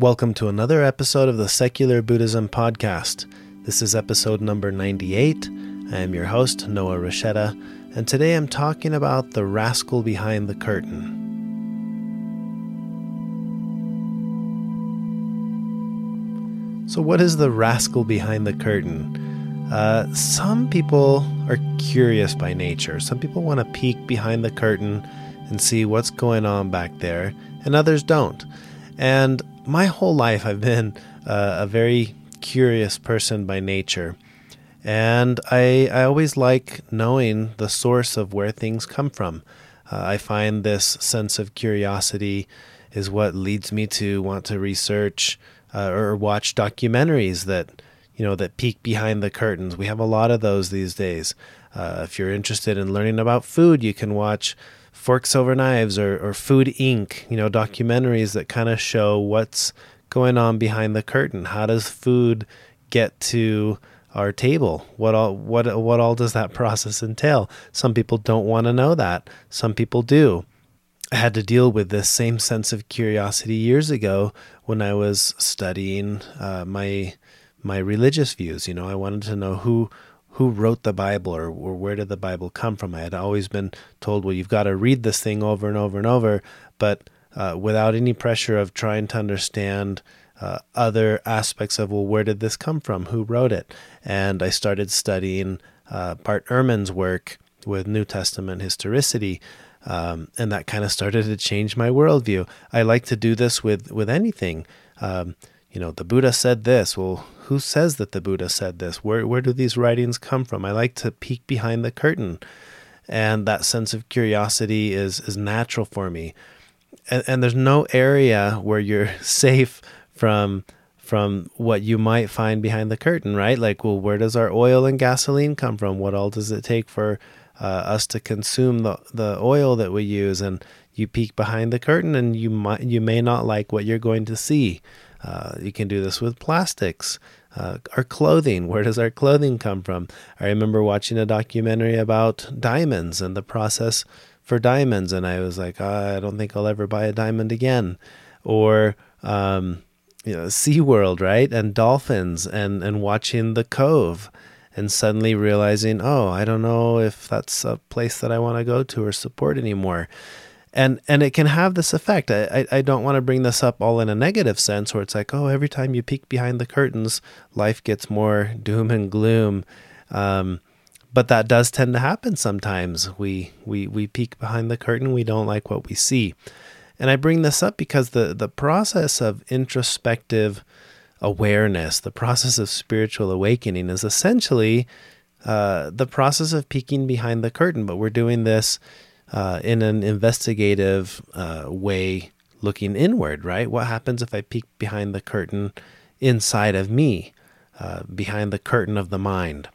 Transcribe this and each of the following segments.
Welcome to another episode of the Secular Buddhism Podcast. This is episode number 98. I am your host, Noah Rasheta, and today I'm talking about the rascal behind the curtain. So, what is the rascal behind the curtain? Uh, some people are curious by nature. Some people want to peek behind the curtain and see what's going on back there, and others don't. And my whole life, I've been uh, a very curious person by nature. And I, I always like knowing the source of where things come from. Uh, I find this sense of curiosity is what leads me to want to research uh, or watch documentaries that you know that peek behind the curtains. We have a lot of those these days. Uh, if you're interested in learning about food, you can watch Forks Over Knives or, or Food Inc., you know, documentaries that kind of show what's going on behind the curtain. How does food get to our table? What all what what all does that process entail? Some people don't want to know that. Some people do. I had to deal with this same sense of curiosity years ago when I was studying uh, my my religious views. You know, I wanted to know who who wrote the Bible or, or where did the Bible come from. I had always been told, well, you've got to read this thing over and over and over, but uh, without any pressure of trying to understand uh, other aspects of, well, where did this come from? Who wrote it? And I started studying uh, Bart Ehrman's work with New Testament historicity. Um, and that kind of started to change my worldview. I like to do this with, with anything. Um, you know, the Buddha said this. Well, who says that the Buddha said this? Where where do these writings come from? I like to peek behind the curtain, and that sense of curiosity is is natural for me. And, and there's no area where you're safe from from what you might find behind the curtain, right? Like, well, where does our oil and gasoline come from? What all does it take for uh, us to consume the the oil that we use? And you peek behind the curtain, and you might you may not like what you're going to see. Uh, you can do this with plastics. Uh, our clothing, where does our clothing come from? I remember watching a documentary about diamonds and the process for diamonds, and I was like, oh, I don't think I'll ever buy a diamond again. Or, um, you know, SeaWorld, right? And dolphins, and, and watching The Cove, and suddenly realizing, oh, I don't know if that's a place that I want to go to or support anymore and and it can have this effect. I, I, don't want to bring this up all in a negative sense, where it's like, oh, every time you peek behind the curtains, life gets more doom and gloom. Um, but that does tend to happen sometimes. We we we peek behind the curtain, we don't like what we see, and I bring this up because the the process of introspective awareness, the process of spiritual awakening, is essentially uh, the process of peeking behind the curtain. But we're doing this uh, in an investigative uh, way looking inward, right? What happens if I peek behind the curtain inside of me, uh, behind the curtain of the mind?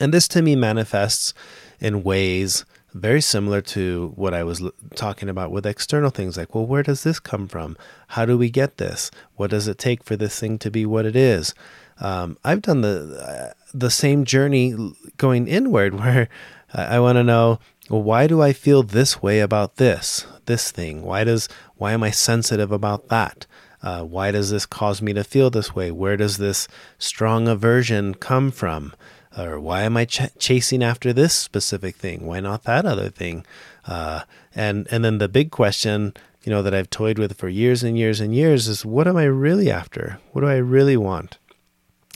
And this to me manifests in ways very similar to what I was l- talking about with external things like, well, where does this come from? How do we get this? What does it take for this thing to be what it is? Um, I've done the uh, the same journey going inward, where I, I want to know well, why do I feel this way about this, this thing? Why does, why am I sensitive about that? Uh, why does this cause me to feel this way? Where does this strong aversion come from? Or why am I ch- chasing after this specific thing? Why not that other thing? Uh, and and then the big question, you know, that I've toyed with for years and years and years is, what am I really after? What do I really want?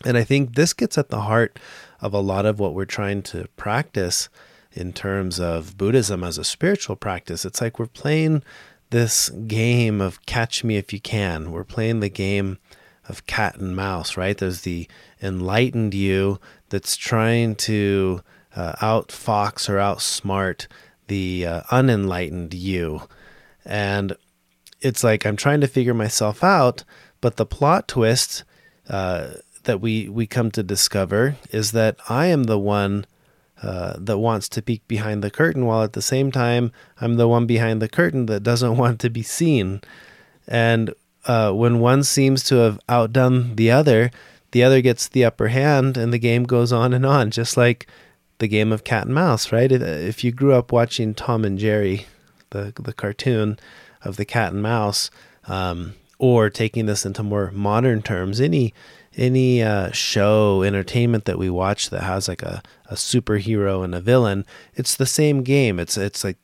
And I think this gets at the heart of a lot of what we're trying to practice in terms of Buddhism as a spiritual practice. It's like we're playing this game of catch me if you can. We're playing the game of cat and mouse, right? There's the enlightened you that's trying to uh, outfox or outsmart the uh, unenlightened you. And it's like I'm trying to figure myself out, but the plot twist uh, that we, we come to discover is that I am the one uh, that wants to peek behind the curtain, while at the same time, I'm the one behind the curtain that doesn't want to be seen. And uh, when one seems to have outdone the other, the other gets the upper hand, and the game goes on and on, just like the game of cat and mouse, right? If you grew up watching Tom and Jerry, the the cartoon of the cat and mouse, um, or taking this into more modern terms, any any uh, show entertainment that we watch that has like a, a superhero and a villain, it's the same game. It's it's like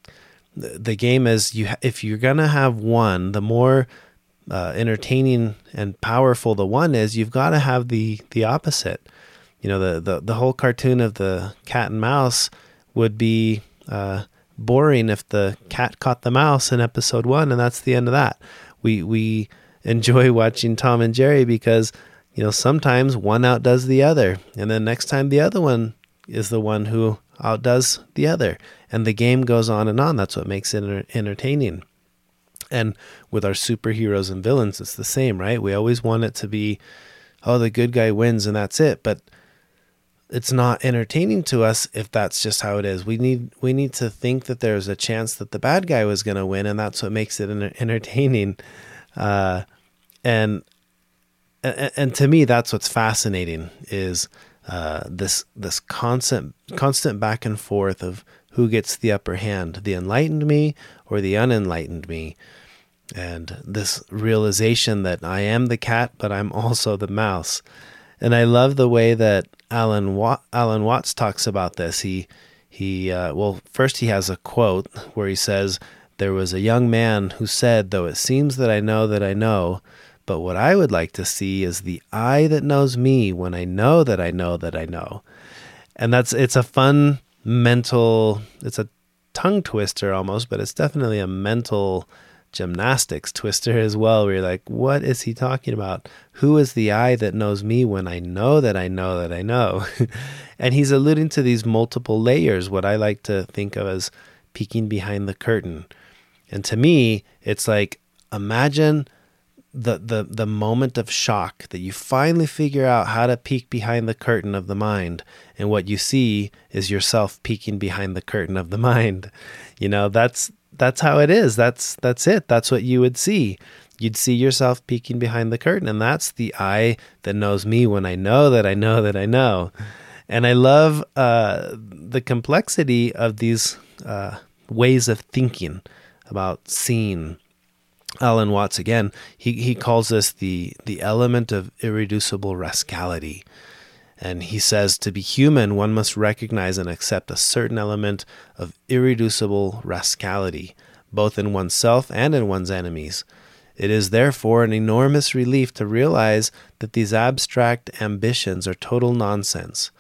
the game is you if you're gonna have one, the more uh, entertaining and powerful the one is, you've got to have the the opposite. You know, the, the the whole cartoon of the cat and mouse would be uh, boring if the cat caught the mouse in episode one, and that's the end of that. We we enjoy watching Tom and Jerry because you know sometimes one outdoes the other, and then next time the other one is the one who outdoes the other, and the game goes on and on. That's what makes it entertaining. And with our superheroes and villains, it's the same, right? We always want it to be, oh, the good guy wins and that's it. But it's not entertaining to us if that's just how it is. We need we need to think that there's a chance that the bad guy was going to win, and that's what makes it entertaining. Uh, and, and and to me, that's what's fascinating is uh, this this constant constant back and forth of who gets the upper hand, the enlightened me or the unenlightened me. And this realization that I am the cat, but I'm also the mouse. And I love the way that Alan Wat- Alan Watts talks about this. He he uh, well, first he has a quote where he says, "There was a young man who said, though it seems that I know that I know, but what I would like to see is the I that knows me when I know that I know that I know." And that's it's a fun mental. It's a tongue twister almost, but it's definitely a mental gymnastics twister as well, where you're like, what is he talking about? Who is the I that knows me when I know that I know that I know? and he's alluding to these multiple layers, what I like to think of as peeking behind the curtain. And to me, it's like imagine the, the the moment of shock that you finally figure out how to peek behind the curtain of the mind and what you see is yourself peeking behind the curtain of the mind you know that's that's how it is. That's that's it. That's what you would see. You'd see yourself peeking behind the curtain, and that's the I that knows me when I know that I know that I know. And I love uh, the complexity of these uh, ways of thinking about seeing. Alan Watts again, he, he calls this the the element of irreducible rascality. And he says to be human, one must recognize and accept a certain element of irreducible rascality, both in oneself and in one's enemies. It is therefore an enormous relief to realize that these abstract ambitions are total nonsense.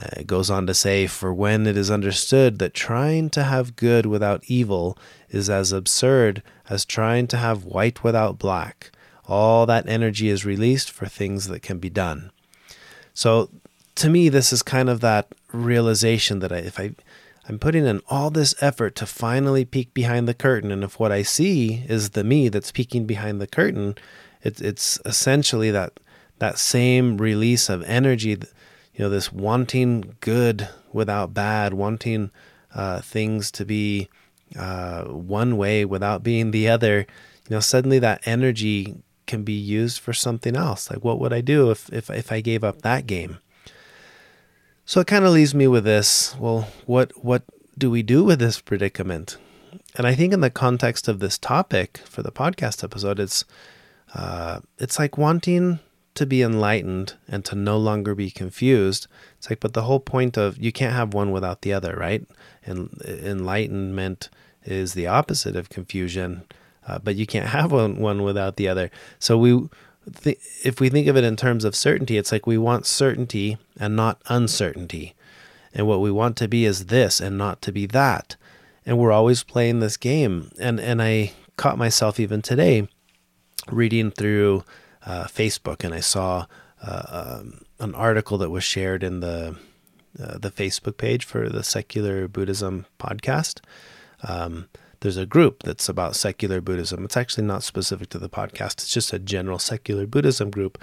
Uh, it goes on to say, For when it is understood that trying to have good without evil is as absurd as trying to have white without black, all that energy is released for things that can be done. So to me, this is kind of that realization that I, if I, I'm putting in all this effort to finally peek behind the curtain, and if what I see is the me that's peeking behind the curtain, it's it's essentially that that same release of energy, you know, this wanting good without bad, wanting uh, things to be uh, one way without being the other. You know, suddenly that energy can be used for something else. Like, what would I do if, if, if I gave up that game? So it kind of leaves me with this. Well, what what do we do with this predicament? And I think in the context of this topic for the podcast episode, it's uh, it's like wanting to be enlightened and to no longer be confused. It's like, but the whole point of you can't have one without the other, right? And enlightenment is the opposite of confusion uh, but you can't have one, one without the other. So we, th- if we think of it in terms of certainty, it's like we want certainty and not uncertainty, and what we want to be is this and not to be that, and we're always playing this game. And and I caught myself even today reading through uh, Facebook, and I saw uh, um, an article that was shared in the uh, the Facebook page for the Secular Buddhism podcast. Um, there's a group that's about secular Buddhism. It's actually not specific to the podcast, it's just a general secular Buddhism group.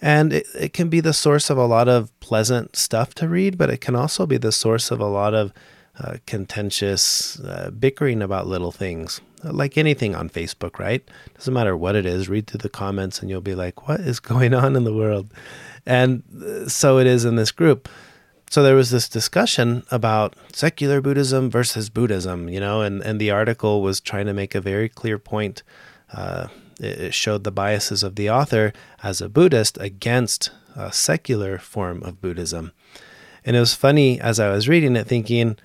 And it, it can be the source of a lot of pleasant stuff to read, but it can also be the source of a lot of uh, contentious uh, bickering about little things. Like anything on Facebook, right? Doesn't matter what it is, read through the comments and you'll be like, what is going on in the world? And uh, so it is in this group so there was this discussion about secular Buddhism versus Buddhism, you know, and, and the article was trying to make a very clear point, uh, it showed the biases of the author as a Buddhist against a secular form of Buddhism. And it was funny as I was reading it, thinking,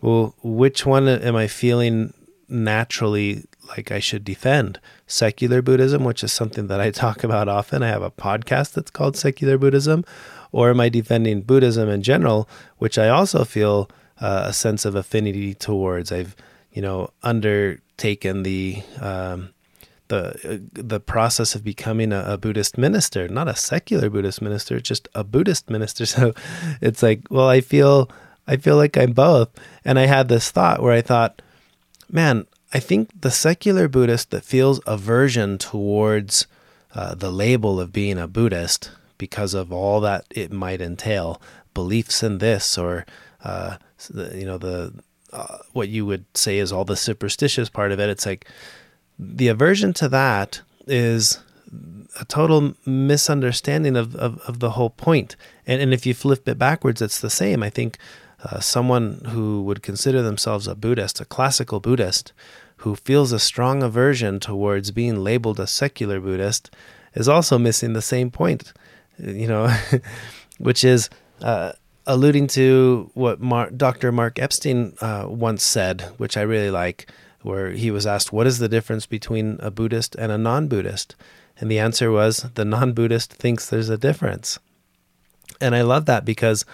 well, which one am I feeling naturally like I should defend? Secular Buddhism, which is something that I talk about often. I have a podcast that's called Secular Buddhism. Or am I defending Buddhism in general, which I also feel uh, a sense of affinity towards? I've, you know, undertaken the um, the uh, the process of becoming a, a, Buddhist minister, not a secular Buddhist minister, just a Buddhist minister. So it's like, well, I feel I feel like I'm both. And I had this thought where I thought, man, I think the secular Buddhist that feels aversion towards uh, the label of being a Buddhist because of all that it might entail, beliefs in this or uh, you know the uh, what you would say is all the superstitious part of it. It's like the aversion to that is a total misunderstanding of, of, of the whole point. And, and if you flip it backwards, it's the same. I think uh, someone who would consider themselves a Buddhist, a classical Buddhist, who feels a strong aversion towards being labeled a secular Buddhist, is also missing the same point, you know, which is uh, alluding to what Mar- Dr. Mark Epstein uh, once said, which I really like where he was asked, What is the difference between a Buddhist and a non Buddhist? And the answer was, The non Buddhist thinks there's a difference. And I love that because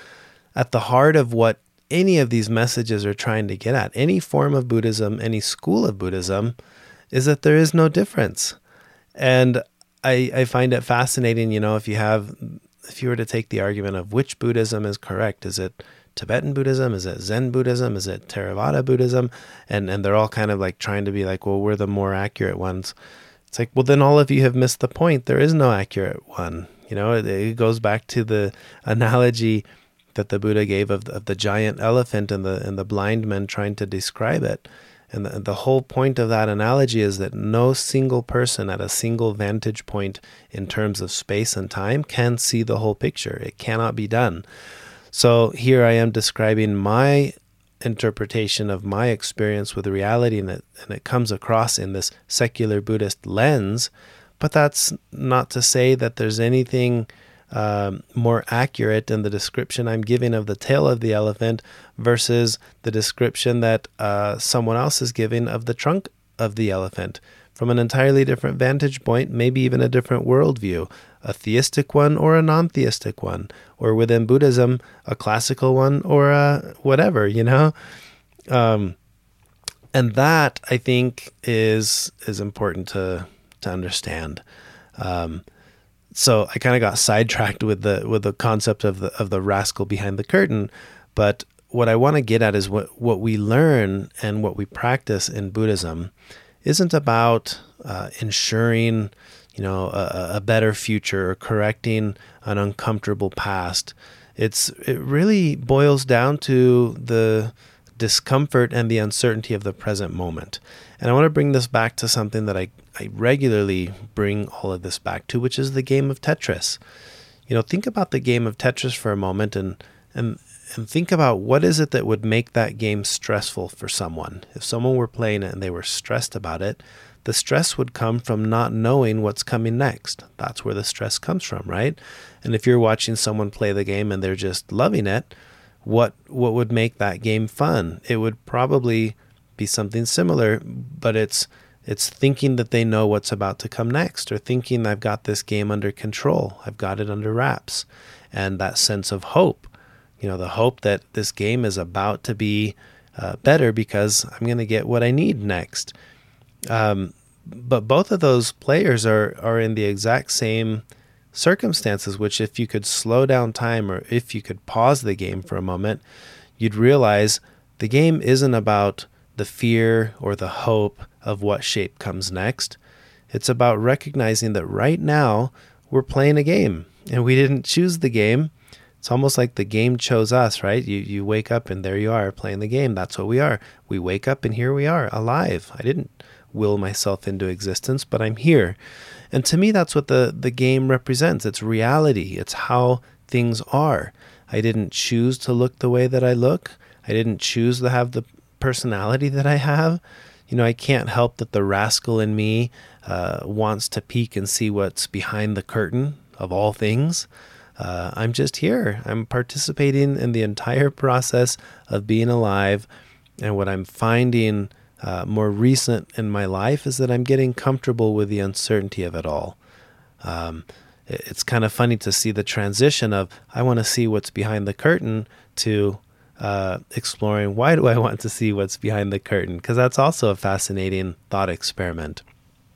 at the heart of what any of these messages are trying to get at, any form of Buddhism, any school of Buddhism, is that there is no difference. And I, I find it fascinating, you know, if you have, if you were to take the argument of which Buddhism is correct, is it Tibetan Buddhism? Is it Zen Buddhism? Is it Theravada Buddhism? And and they're all kind of like trying to be like, well, we're the more accurate ones. It's like, well, then all of you have missed the point. There is no accurate one. You know, it, it goes back to the analogy that the Buddha gave of the, of the giant elephant and the and the blind men trying to describe it. And the, the whole point of that analogy is that no single person at a single vantage point in terms of space and time can see the whole picture. It cannot be done. So here I am describing my interpretation of my experience with reality, and it, and it comes across in this secular Buddhist lens. But that's not to say that there's anything um, more accurate in the description I'm giving of the tail of the elephant versus the description that uh, someone else is giving of the trunk of the elephant from an entirely different vantage point, maybe even a different worldview a theistic one or a non theistic one, or within Buddhism, a classical one or a whatever, you know? Um, and that I think is is important to to understand. Um, so I kind of got sidetracked with the with the concept of the of the rascal behind the curtain, but what I want to get at is what what we learn and what we practice in Buddhism isn't about uh, ensuring you know, a, a better future or correcting an uncomfortable past. It's it really boils down to the discomfort and the uncertainty of the present moment. And I want to bring this back to something that I, I regularly bring all of this back to, which is the game of Tetris. You know, think about the game of Tetris for a moment and and and think about what is it that would make that game stressful for someone. If someone were playing it and they were stressed about it, the stress would come from not knowing what's coming next. That's where the stress comes from, right? And if you're watching someone play the game and they're just loving it, what what would make that game fun? It would probably be something similar, but it's it's thinking that they know what's about to come next or thinking I've got this game under control. I've got it under wraps. And that sense of hope, you know, the hope that this game is about to be uh, better because I'm going to get what I need next. Um, but both of those players are are in the exact same circumstances. Which, if you could slow down time, or if you could pause the game for a moment, you'd realize the game isn't about the fear or the hope of what shape comes next. It's about recognizing that right now we're playing a game and we didn't choose the game. It's almost like the game chose us, right? You you wake up and there you are playing the game. That's what we are. We wake up and here we are, alive. I didn't will myself into existence, but I'm here. And to me, that's what the, the game represents. It's reality, it's how things are. I didn't choose to look the way that I look, I didn't choose to have the personality that I have. You know, I can't help that the rascal in me uh, wants to peek and see what's behind the curtain of all things. Uh, I'm just here. I'm participating in the entire process of being alive. And what I'm finding uh, more recent in my life is that I'm getting comfortable with the uncertainty of it all. Um, it's kind of funny to see the transition of I want to see what's behind the curtain to uh, exploring why do I want to see what's behind the curtain because that's also a fascinating thought experiment.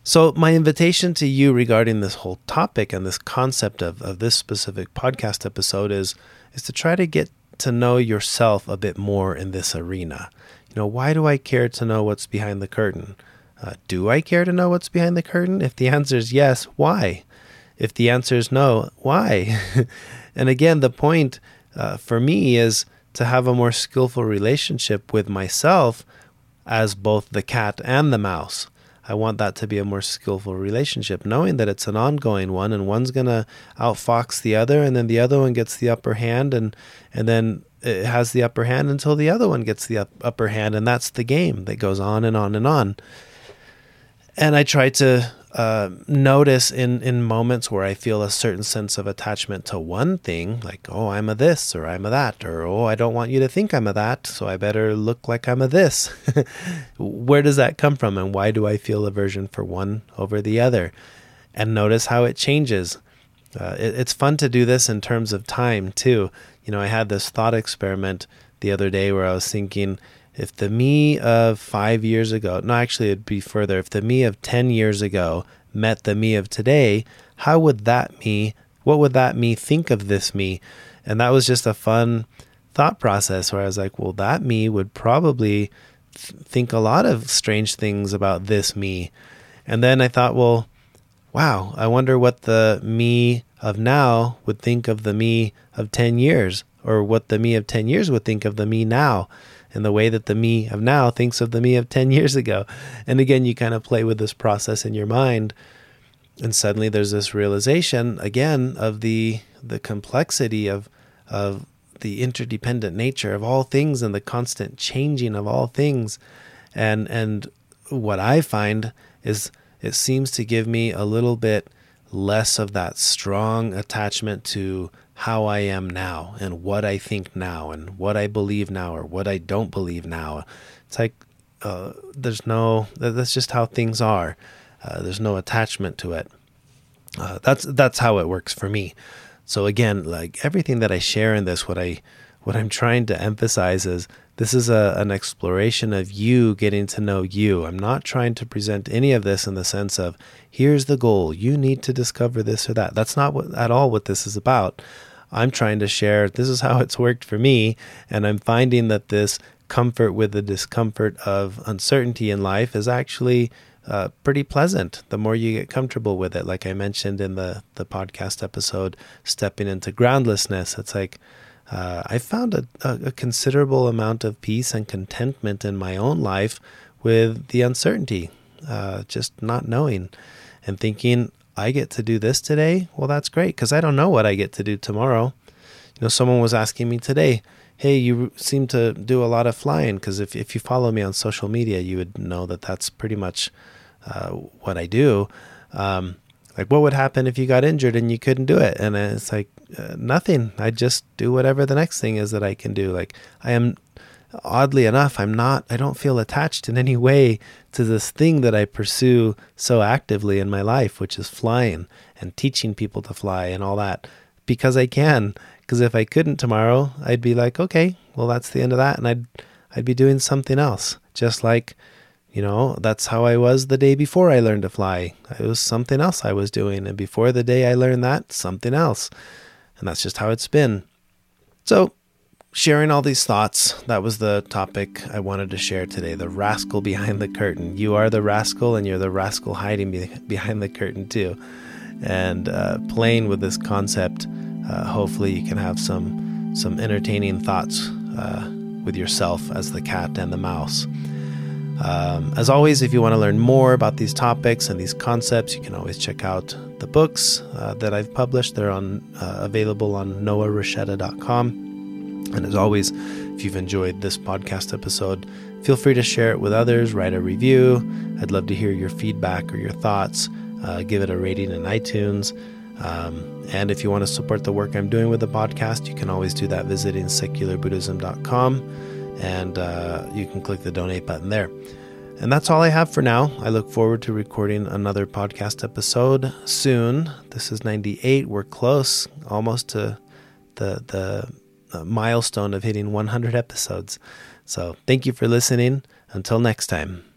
So, my invitation to you regarding this whole topic and this concept of, of this specific podcast episode is, is to try to get to know yourself a bit more in this arena. You know, why do I care to know what's behind the curtain? Uh, do I care to know what's behind the curtain? If the answer is yes, why? If the answer is no, why? and again, the point uh, for me is to have a more skillful relationship with myself as both the cat and the mouse. I want that to be a more skillful relationship, knowing that it's an ongoing one and one's going to outfox the other and then the other one gets the upper hand and and then it has the upper hand until the other one gets the up, upper hand and that's the game that goes on and on and on. And I try to uh, notice in in moments where I feel a certain sense of attachment to one thing, like oh I'm a this or I'm a that, or oh I don't want you to think I'm a that, so I better look like I'm a this. where does that come from, and why do I feel aversion for one over the other? And notice how it changes. Uh, it, it's fun to do this in terms of time too. You know, I had this thought experiment the other day where I was thinking if the me of five years ago, no, actually, it'd be further. If the me of 10 years ago met the me of today, how would that me, what would that me think of this me? And that was just a fun thought process where I was like, well, that me would probably th- think a lot of strange things about this me. And then I thought, well, wow, I wonder what the me of now would think of the me of 10 years, or what the me of 10 years would think of the me now in the way that the me of now thinks of the me of 10 years ago. And again, you kind of play with this process in your mind. And suddenly there's this realization again of the the complexity of of the interdependent nature of all things and the constant changing of all things. And and what I find is it seems to give me a little bit less of that strong attachment to how I am now and what I think now and what I believe now or what I don't believe now. It's like uh, there's no, that's just how things are. Uh, there's no attachment to it. Uh, that's that's how it works for me. So again, like everything that I share in this, what I what I'm trying to emphasize is this is a, an exploration of you getting to know you. I'm not trying to present any of this in the sense of here's the goal. You need to discover this or that. That's not what, at all what this is about. I'm trying to share this is how it's worked for me. And I'm finding that this comfort with the discomfort of uncertainty in life is actually uh, pretty pleasant the more you get comfortable with it. Like I mentioned in the, the podcast episode, stepping into groundlessness, it's like uh, I found a, a, considerable amount of peace and contentment in my own life with the uncertainty, uh, just not knowing and thinking, I get to do this today, well, that's great because I don't know what I get to do tomorrow. You know, someone was asking me today, hey, you seem to do a lot of flying because if, if you follow me on social media, you would know that that's pretty much uh, what I do. Um, like, what would happen if you got injured and you couldn't do it? And it's like, uh, nothing. I just do whatever the next thing is that I can do. Like, I am oddly enough, I'm not, I don't feel attached in any way to this thing that I pursue so actively in my life, which is flying and teaching people to fly and all that because I can. Because if I couldn't tomorrow, I'd be like, okay, well, that's the end of that. And I'd, I'd be doing something else. Just like, you know, that's how I was the day before I learned to fly. It was something else I was doing. And before the day I learned that, something else. And that's just how it's been. So sharing all these thoughts, that was the topic I wanted to share today the rascal behind the curtain. You are the rascal, and you're the rascal hiding be- behind the curtain, too. And uh, playing with this concept, uh, hopefully, you can have some, some entertaining thoughts uh, with yourself as the cat and the mouse. Um, as always, if you want to learn more about these topics and these concepts, you can always check out the books uh, that I've published. They're on uh, available on noahrasheta.com. And as always, if you've enjoyed this podcast episode, Feel free to share it with others, write a review. I'd love to hear your feedback or your thoughts. Uh, give it a rating in iTunes. Um, and if you want to support the work I'm doing with the podcast, you can always do that visiting secularbuddhism.com and uh, you can click the donate button there. And that's all I have for now. I look forward to recording another podcast episode soon. This is 98. We're close, almost to the the milestone of hitting 100 episodes. So, thank you for listening. Until next time.